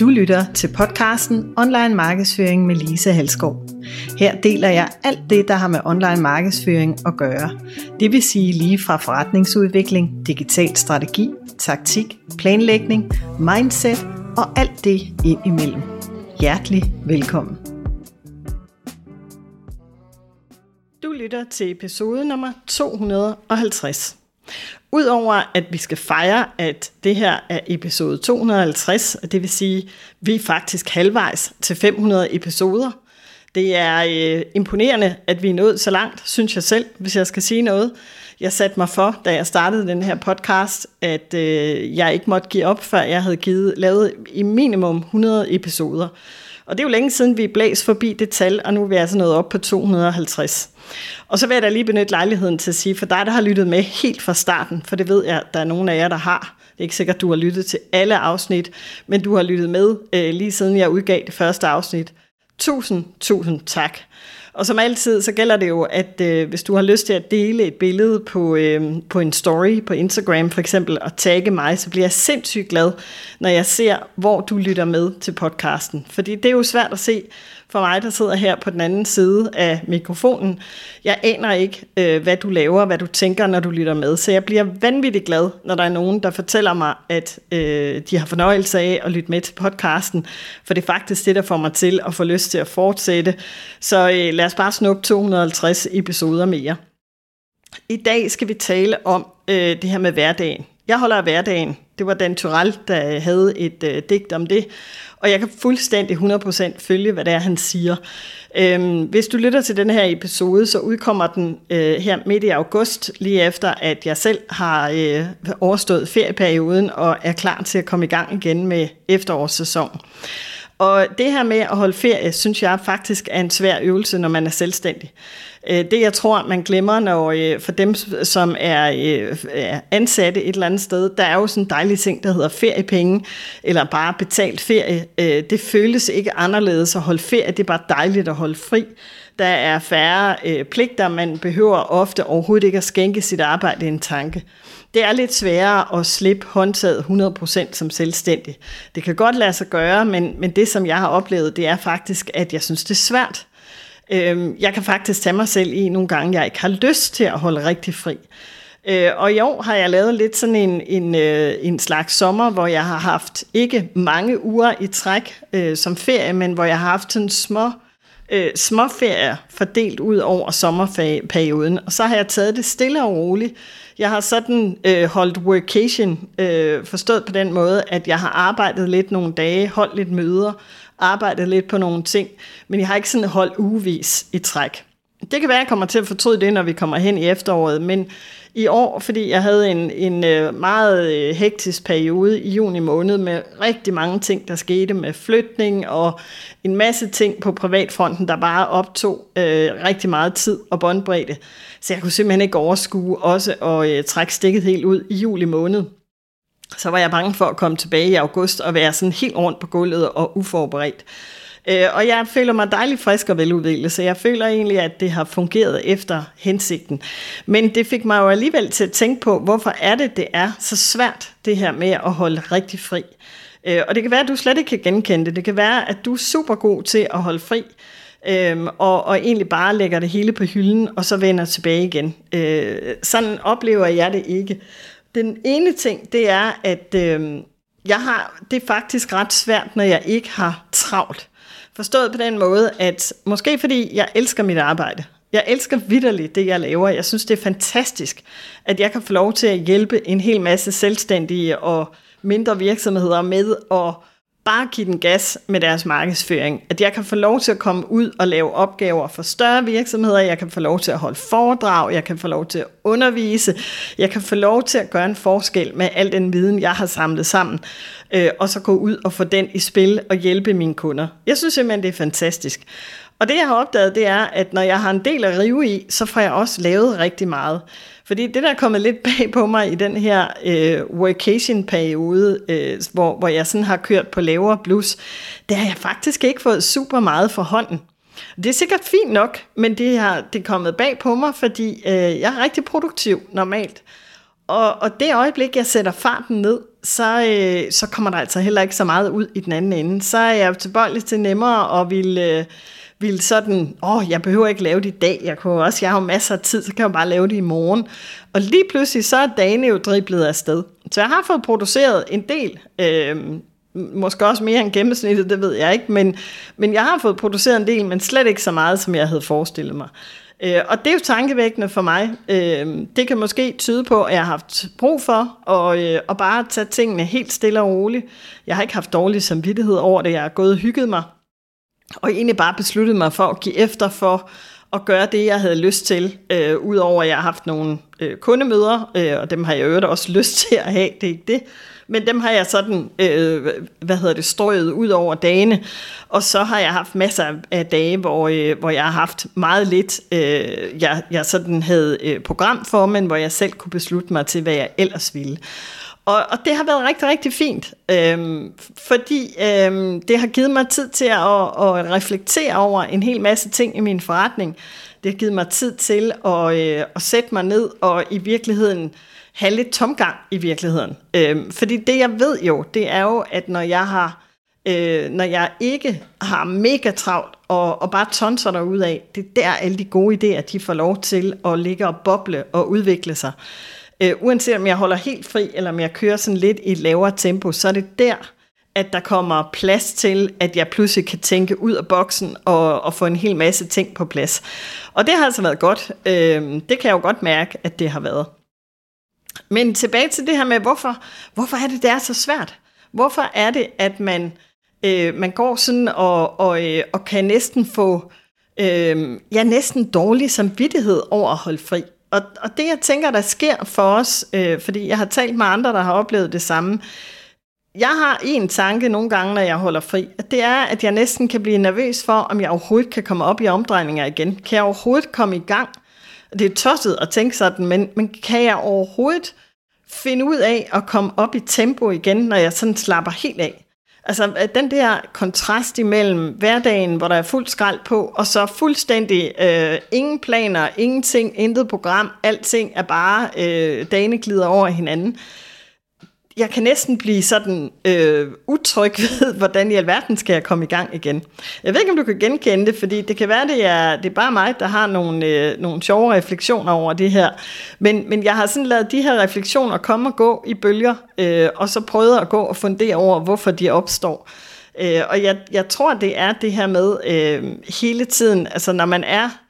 Du lytter til podcasten Online Markedsføring med Lise Halskov. Her deler jeg alt det, der har med online markedsføring at gøre. Det vil sige lige fra forretningsudvikling, digital strategi, taktik, planlægning, mindset og alt det ind imellem. Hjertelig velkommen. Du lytter til episode nummer 250. Udover at vi skal fejre, at det her er episode 250, og det vil sige, at vi er faktisk halvvejs til 500 episoder. Det er øh, imponerende, at vi er nået så langt, synes jeg selv, hvis jeg skal sige noget. Jeg satte mig for, da jeg startede den her podcast, at øh, jeg ikke måtte give op, før jeg havde givet, lavet i minimum 100 episoder. Og det er jo længe siden, vi blæs forbi det tal, og nu er vi altså nået op på 250. Og så vil jeg da lige benytte lejligheden til at sige, for dig, der har lyttet med helt fra starten, for det ved jeg, at der er nogen af jer, der har. Det er ikke sikkert, at du har lyttet til alle afsnit, men du har lyttet med øh, lige siden jeg udgav det første afsnit. Tusind, tusind tak. Og som altid, så gælder det jo, at øh, hvis du har lyst til at dele et billede på, øh, på en story på Instagram for eksempel, og tagge mig, så bliver jeg sindssygt glad, når jeg ser, hvor du lytter med til podcasten. Fordi det er jo svært at se, for mig, der sidder her på den anden side af mikrofonen. Jeg aner ikke, øh, hvad du laver, hvad du tænker, når du lytter med. Så jeg bliver vanvittigt glad, når der er nogen, der fortæller mig, at øh, de har fornøjelse af at lytte med til podcasten. For det er faktisk det, der får mig til at få lyst til at fortsætte. Så øh, lad os bare snuppe 250 episoder mere. I dag skal vi tale om øh, det her med hverdagen. Jeg holder af hverdagen. Det var Dan Turell, der øh, havde et øh, digt om det. Og jeg kan fuldstændig 100% følge, hvad det er, han siger. Øhm, hvis du lytter til den her episode, så udkommer den øh, her midt i august, lige efter at jeg selv har øh, overstået ferieperioden og er klar til at komme i gang igen med efterårssæsonen. Og det her med at holde ferie, synes jeg faktisk er en svær øvelse, når man er selvstændig. Øh, det jeg tror, man glemmer, når øh, for dem, som er, øh, er ansatte et eller andet sted, der er jo sådan en dejlig ting, der hedder feriepenge, eller bare betalt ferie. Det føles ikke anderledes at holde ferie, det er bare dejligt at holde fri. Der er færre øh, pligter, man behøver ofte overhovedet ikke at skænke sit arbejde en tanke. Det er lidt sværere at slippe håndtaget 100% som selvstændig. Det kan godt lade sig gøre, men, men det som jeg har oplevet, det er faktisk, at jeg synes, det er svært. Øhm, jeg kan faktisk tage mig selv i nogle gange, jeg ikke har lyst til at holde rigtig fri. Øh, og i år har jeg lavet lidt sådan en, en, øh, en slags sommer, hvor jeg har haft ikke mange uger i træk øh, som ferie, men hvor jeg har haft sådan små øh, småferier fordelt ud over sommerperioden. Og så har jeg taget det stille og roligt. Jeg har sådan øh, holdt workation, øh, forstået på den måde, at jeg har arbejdet lidt nogle dage, holdt lidt møder, arbejdet lidt på nogle ting, men jeg har ikke sådan holdt ugevis i træk. Det kan være, at jeg kommer til at fortryde det, når vi kommer hen i efteråret, men i år, fordi jeg havde en, en øh, meget øh, hektisk periode i juni måned med rigtig mange ting, der skete med flytning og en masse ting på privatfronten, der bare optog øh, rigtig meget tid og båndbredde. Så jeg kunne simpelthen ikke overskue også at øh, trække stikket helt ud i juli måned. Så var jeg bange for at komme tilbage i august og være sådan helt rundt på gulvet og uforberedt. Øh, og jeg føler mig dejligt frisk og veludviklet, så jeg føler egentlig, at det har fungeret efter hensigten. Men det fik mig jo alligevel til at tænke på, hvorfor er det, det er så svært, det her med at holde rigtig fri. Øh, og det kan være, at du slet ikke kan genkende det. Det kan være, at du er super god til at holde fri, øhm, og, og egentlig bare lægger det hele på hylden, og så vender tilbage igen. Øh, sådan oplever jeg det ikke. Den ene ting, det er, at øh, jeg har, det er faktisk ret svært, når jeg ikke har travlt. Forstået på den måde, at måske fordi jeg elsker mit arbejde, jeg elsker vidderligt det, jeg laver. Jeg synes, det er fantastisk, at jeg kan få lov til at hjælpe en hel masse selvstændige og mindre virksomheder med at bare give den gas med deres markedsføring. At jeg kan få lov til at komme ud og lave opgaver for større virksomheder, jeg kan få lov til at holde foredrag, jeg kan få lov til at undervise, jeg kan få lov til at gøre en forskel med al den viden, jeg har samlet sammen, øh, og så gå ud og få den i spil og hjælpe mine kunder. Jeg synes simpelthen, det er fantastisk. Og det, jeg har opdaget, det er, at når jeg har en del at rive i, så får jeg også lavet rigtig meget. Fordi det, der er kommet lidt bag på mig i den her øh, workation-periode, øh, hvor, hvor jeg sådan har kørt på lavere blus, det har jeg faktisk ikke fået super meget for hånden. Det er sikkert fint nok, men det, har, det er kommet bag på mig, fordi øh, jeg er rigtig produktiv normalt. Og, og det øjeblik, jeg sætter farten ned, så, øh, så kommer der altså heller ikke så meget ud i den anden ende. Så er jeg tilbøjelig til nemmere og vil, øh, vil sådan, åh, jeg behøver ikke lave det i dag, jeg, kunne også, jeg har jo masser af tid, så kan jeg bare lave det i morgen. Og lige pludselig, så er dagene jo driblet afsted. Så jeg har fået produceret en del, øh, måske også mere end gennemsnittet, det ved jeg ikke, men, men jeg har fået produceret en del, men slet ikke så meget, som jeg havde forestillet mig. Øh, og det er jo tankevækkende for mig. Øh, det kan måske tyde på, at jeg har haft brug for at, øh, at bare tage tingene helt stille og roligt. Jeg har ikke haft dårlig samvittighed over det. Jeg har gået og hygget mig. Og egentlig bare besluttet mig for at give efter for at gøre det, jeg havde lyst til. Øh, Udover at jeg har haft nogle øh, kundemøder, øh, og dem har jeg øvrigt også lyst til at have. Det er ikke det. Men dem har jeg sådan, øh, hvad hedder det, strøget ud over dagene. Og så har jeg haft masser af dage, hvor, øh, hvor jeg har haft meget lidt, øh, jeg, jeg sådan havde øh, program for, men hvor jeg selv kunne beslutte mig til, hvad jeg ellers ville. Og, og det har været rigtig, rigtig fint, øhm, fordi øhm, det har givet mig tid til at, at reflektere over en hel masse ting i min forretning. Det har givet mig tid til at, øh, at sætte mig ned og i virkeligheden have lidt tomgang i virkeligheden. Øhm, fordi det jeg ved jo, det er jo, at når jeg har øh, når jeg ikke har mega travlt og, og bare tonser derud af, det er der alle de gode idéer, de får lov til at ligge og boble og udvikle sig. Øh, uanset om jeg holder helt fri, eller om jeg kører sådan lidt i et lavere tempo, så er det der, at der kommer plads til, at jeg pludselig kan tænke ud af boksen og, og få en hel masse ting på plads. Og det har altså været godt. Øh, det kan jeg jo godt mærke, at det har været. Men tilbage til det her med, hvorfor, hvorfor er det, det er så svært? Hvorfor er det, at man, øh, man går sådan og, og, øh, og kan næsten få øh, ja, næsten dårlig samvittighed over at holde fri? Og, og det, jeg tænker, der sker for os, øh, fordi jeg har talt med andre, der har oplevet det samme, jeg har en tanke nogle gange, når jeg holder fri, at det er, at jeg næsten kan blive nervøs for, om jeg overhovedet kan komme op i omdrejninger igen. Kan jeg overhovedet komme i gang? Det er tosset at tænke sådan, men, men kan jeg overhovedet finde ud af at komme op i tempo igen, når jeg sådan slapper helt af? Altså øh, den der kontrast imellem hverdagen, hvor der er fuld skrald på, og så fuldstændig øh, ingen planer, ingenting, intet program, alting er bare øh, dagene glider over hinanden jeg kan næsten blive sådan øh, utryg ved, hvordan i alverden skal jeg komme i gang igen. Jeg ved ikke, om du kan genkende det, fordi det kan være, det er, det er bare mig, der har nogle, øh, nogle sjove refleksioner over det her. Men, men jeg har sådan lavet de her refleksioner komme og gå i bølger, øh, og så prøvet at gå og fundere over, hvorfor de opstår. Øh, og jeg, jeg tror, det er det her med øh, hele tiden, altså når man er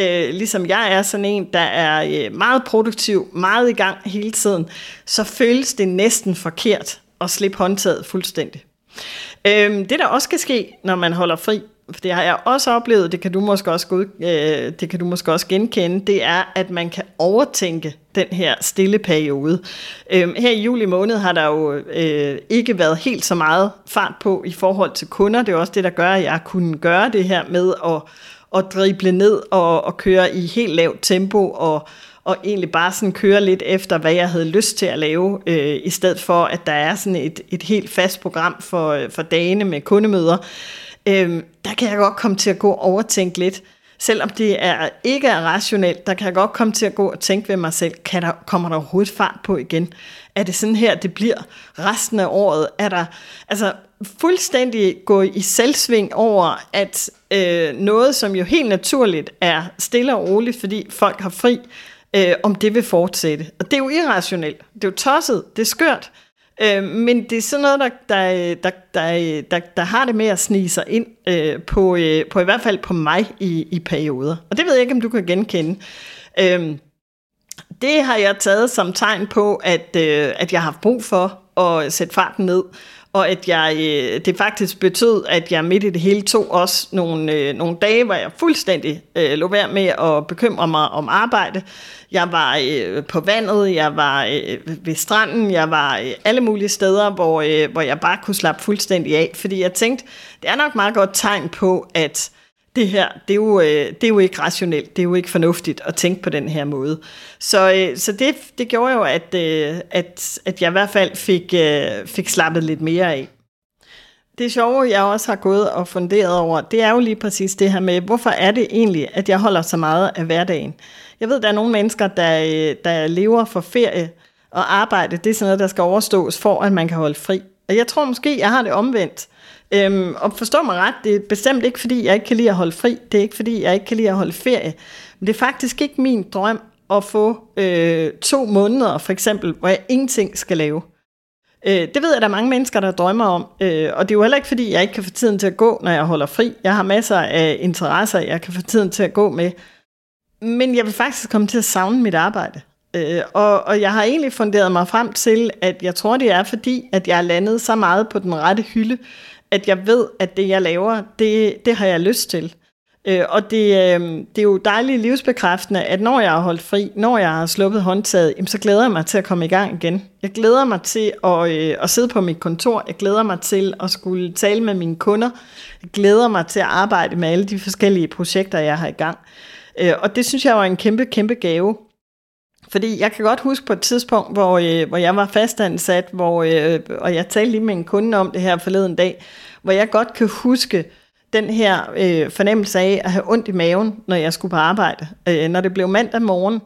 øh, ligesom jeg er sådan en, der er øh, meget produktiv, meget i gang hele tiden, så føles det næsten forkert at slippe håndtaget fuldstændig. Øh, det der også kan ske, når man holder fri, for det har jeg også oplevet, det kan du måske også, god, øh, det kan du måske også genkende, det er, at man kan overtænke den her stille periode. Øh, her i juli måned har der jo øh, ikke været helt så meget fart på i forhold til kunder. Det er også det, der gør, at jeg kunne gøre det her med at at drible ned og, og køre i helt lavt tempo og, og egentlig bare sådan køre lidt efter, hvad jeg havde lyst til at lave, øh, i stedet for, at der er sådan et, et helt fast program for, for dagene med kundemøder. Øh, der kan jeg godt komme til at gå og overtænke lidt. Selvom det er, ikke er rationelt, der kan jeg godt komme til at gå og tænke ved mig selv, kan der, kommer der overhovedet fart på igen? Er det sådan her, det bliver resten af året? Er der, altså, fuldstændig gå i selvsving over, at øh, noget, som jo helt naturligt er stille og roligt, fordi folk har fri, øh, om det vil fortsætte. Og det er jo irrationelt. Det er jo tosset. Det er skørt. Øh, men det er sådan noget, der, der, der, der, der, der har det med at snige sig ind øh, på, øh, på i hvert fald på mig i, i perioder. Og det ved jeg ikke, om du kan genkende. Øh, det har jeg taget som tegn på, at, øh, at jeg har haft brug for at sætte farten ned og at jeg, øh, det faktisk betød, at jeg midt i det hele tog også nogle, øh, nogle dage, hvor jeg fuldstændig øh, lå værd med at bekymre mig om arbejde. Jeg var øh, på vandet, jeg var øh, ved stranden, jeg var øh, alle mulige steder, hvor, øh, hvor jeg bare kunne slappe fuldstændig af, fordi jeg tænkte, det er nok meget godt tegn på, at det her, det er, jo, øh, det er jo ikke rationelt, det er jo ikke fornuftigt at tænke på den her måde. Så, øh, så det, det gjorde jo, at, øh, at, at jeg i hvert fald fik, fik slappet lidt mere af. Det sjove, jeg også har gået og funderet over, det er jo lige præcis det her med, hvorfor er det egentlig, at jeg holder så meget af hverdagen? Jeg ved, der er nogle mennesker, der, der lever for ferie, og arbejde, det er sådan noget, der skal overstås, for at man kan holde fri. Og jeg tror måske, jeg har det omvendt. Øhm, og forstå mig ret, det er bestemt ikke, fordi jeg ikke kan lide at holde fri. Det er ikke, fordi jeg ikke kan lide at holde ferie. Men det er faktisk ikke min drøm at få øh, to måneder, for eksempel, hvor jeg ingenting skal lave. Øh, det ved jeg, der er mange mennesker, der drømmer om. Øh, og det er jo heller ikke, fordi jeg ikke kan få tiden til at gå, når jeg holder fri. Jeg har masser af interesser, jeg kan få tiden til at gå med. Men jeg vil faktisk komme til at savne mit arbejde. Øh, og, og jeg har egentlig funderet mig frem til, at jeg tror, det er fordi, at jeg er landet så meget på den rette hylde, at jeg ved, at det, jeg laver, det, det har jeg lyst til. Øh, og det, øh, det er jo dejligt livsbekræftende, at når jeg har holdt fri, når jeg har sluppet håndtaget, jamen, så glæder jeg mig til at komme i gang igen. Jeg glæder mig til at, øh, at sidde på mit kontor. Jeg glæder mig til at skulle tale med mine kunder. Jeg glæder mig til at arbejde med alle de forskellige projekter, jeg har i gang. Øh, og det synes jeg var en kæmpe, kæmpe gave. Fordi jeg kan godt huske på et tidspunkt, hvor, øh, hvor jeg var fastansat, hvor, øh, og jeg talte lige med en kunde om det her forleden dag, hvor jeg godt kan huske den her øh, fornemmelse af at have ondt i maven, når jeg skulle på arbejde. Øh, når det blev mandag morgen,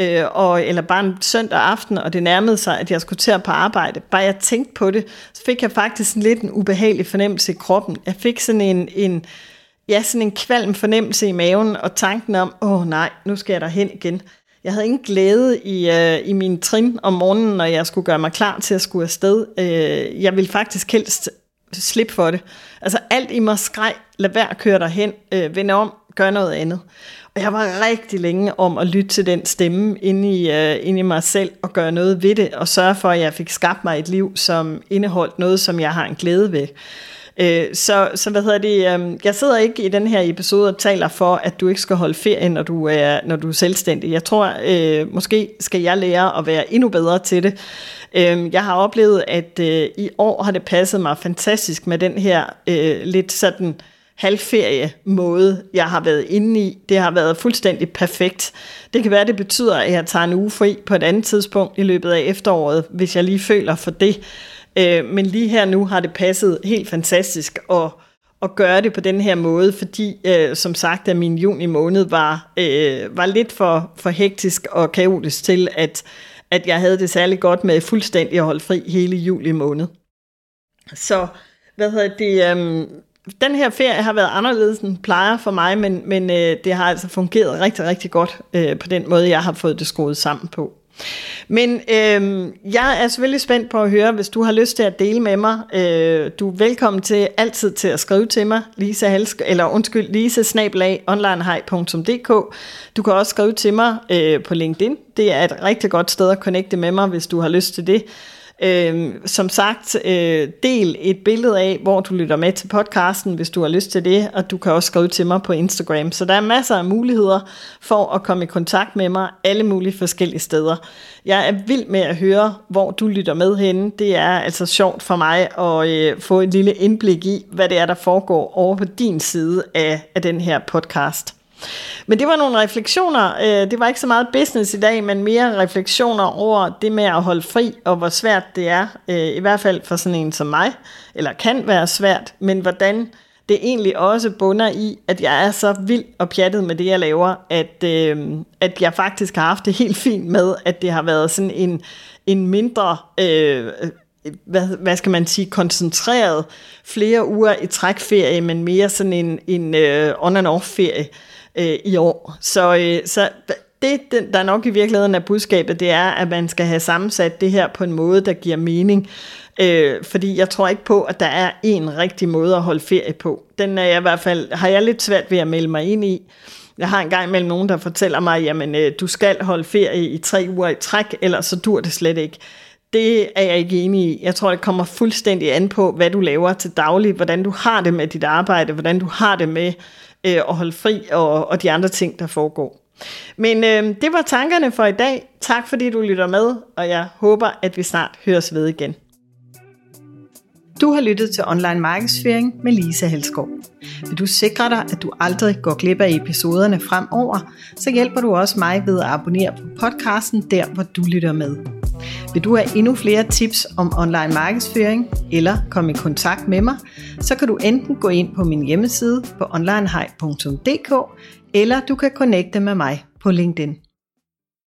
øh, og, eller bare en søndag aften, og det nærmede sig, at jeg skulle til at på arbejde. Bare jeg tænkte på det, så fik jeg faktisk en lidt en ubehagelig fornemmelse i kroppen. Jeg fik sådan en, en, ja, sådan en kvalm fornemmelse i maven, og tanken om, åh nej, nu skal jeg derhen igen. Jeg havde ingen glæde i, øh, i min trin om morgenen, når jeg skulle gøre mig klar til at skulle afsted. Øh, jeg ville faktisk helst slippe for det. Altså alt i mig skreg, lad være at køre derhen, øh, vende om, gør noget andet. Og jeg var rigtig længe om at lytte til den stemme inde i, øh, inde i mig selv og gøre noget ved det, og sørge for, at jeg fik skabt mig et liv, som indeholdt noget, som jeg har en glæde ved. Øh, så, så hvad hedder det, øh, jeg sidder ikke i den her episode og taler for, at du ikke skal holde ferie, når du er, når du er selvstændig. Jeg tror, øh, måske skal jeg lære at være endnu bedre til det. Øh, jeg har oplevet, at øh, i år har det passet mig fantastisk med den her øh, lidt sådan halvferie måde, jeg har været inde i. Det har været fuldstændig perfekt. Det kan være, det betyder, at jeg tager en uge fri på et andet tidspunkt i løbet af efteråret, hvis jeg lige føler for det. Øh, men lige her nu har det passet helt fantastisk at, at gøre det på den her måde, fordi øh, som sagt, at min juni måned var, øh, var lidt for, for hektisk og kaotisk til, at, at jeg havde det særlig godt med fuldstændig at holde fri hele juli måned. Så hvad hedder det, øh, den her ferie har været anderledes end plejer for mig, men, men øh, det har altså fungeret rigtig, rigtig godt øh, på den måde, jeg har fået det skruet sammen på. Men øh, jeg er selvfølgelig spændt på at høre, hvis du har lyst til at dele med mig. Øh, du er velkommen til altid til at skrive til mig, Lisa Halsk, eller undskyld, lisa onlinehej.dk. Du kan også skrive til mig øh, på LinkedIn. Det er et rigtig godt sted at connecte med mig, hvis du har lyst til det. Øh, som sagt, øh, del et billede af, hvor du lytter med til podcasten, hvis du har lyst til det, og du kan også skrive til mig på Instagram. Så der er masser af muligheder for at komme i kontakt med mig alle mulige forskellige steder. Jeg er vild med at høre, hvor du lytter med henne. Det er altså sjovt for mig at øh, få et lille indblik i, hvad det er, der foregår over på din side af, af den her podcast. Men det var nogle refleksioner. Øh, det var ikke så meget business i dag, men mere refleksioner over det med at holde fri, og hvor svært det er, øh, i hvert fald for sådan en som mig, eller kan være svært, men hvordan det egentlig også bunder i, at jeg er så vild og pjattet med det, jeg laver, at, øh, at jeg faktisk har haft det helt fint med, at det har været sådan en, en mindre, øh, hvad, hvad skal man sige, koncentreret flere uger i trækferie, men mere sådan en, en øh, on-and-off-ferie øh, i år. Så, øh, så det, der nok i virkeligheden er budskabet, det er, at man skal have sammensat det her på en måde, der giver mening. Øh, fordi jeg tror ikke på, at der er en rigtig måde at holde ferie på. Den er jeg i hvert fald, har jeg lidt svært ved at melde mig ind i. Jeg har engang mellem nogen, der fortæller mig, jamen øh, du skal holde ferie i tre uger i træk, ellers så dur det slet ikke. Det er jeg ikke enig i. Jeg tror, det kommer fuldstændig an på, hvad du laver til daglig, hvordan du har det med dit arbejde, hvordan du har det med øh, og holde fri og, og de andre ting, der foregår. Men øh, det var tankerne for i dag. Tak fordi du lytter med, og jeg håber, at vi snart høres ved igen. Du har lyttet til Online Markedsføring med Lisa Helskov. Vil du sikre dig, at du aldrig går glip af episoderne fremover, så hjælper du også mig ved at abonnere på podcasten der, hvor du lytter med. Vil du have endnu flere tips om online markedsføring eller komme i kontakt med mig, så kan du enten gå ind på min hjemmeside på onlinehej.dk eller du kan connecte med mig på LinkedIn.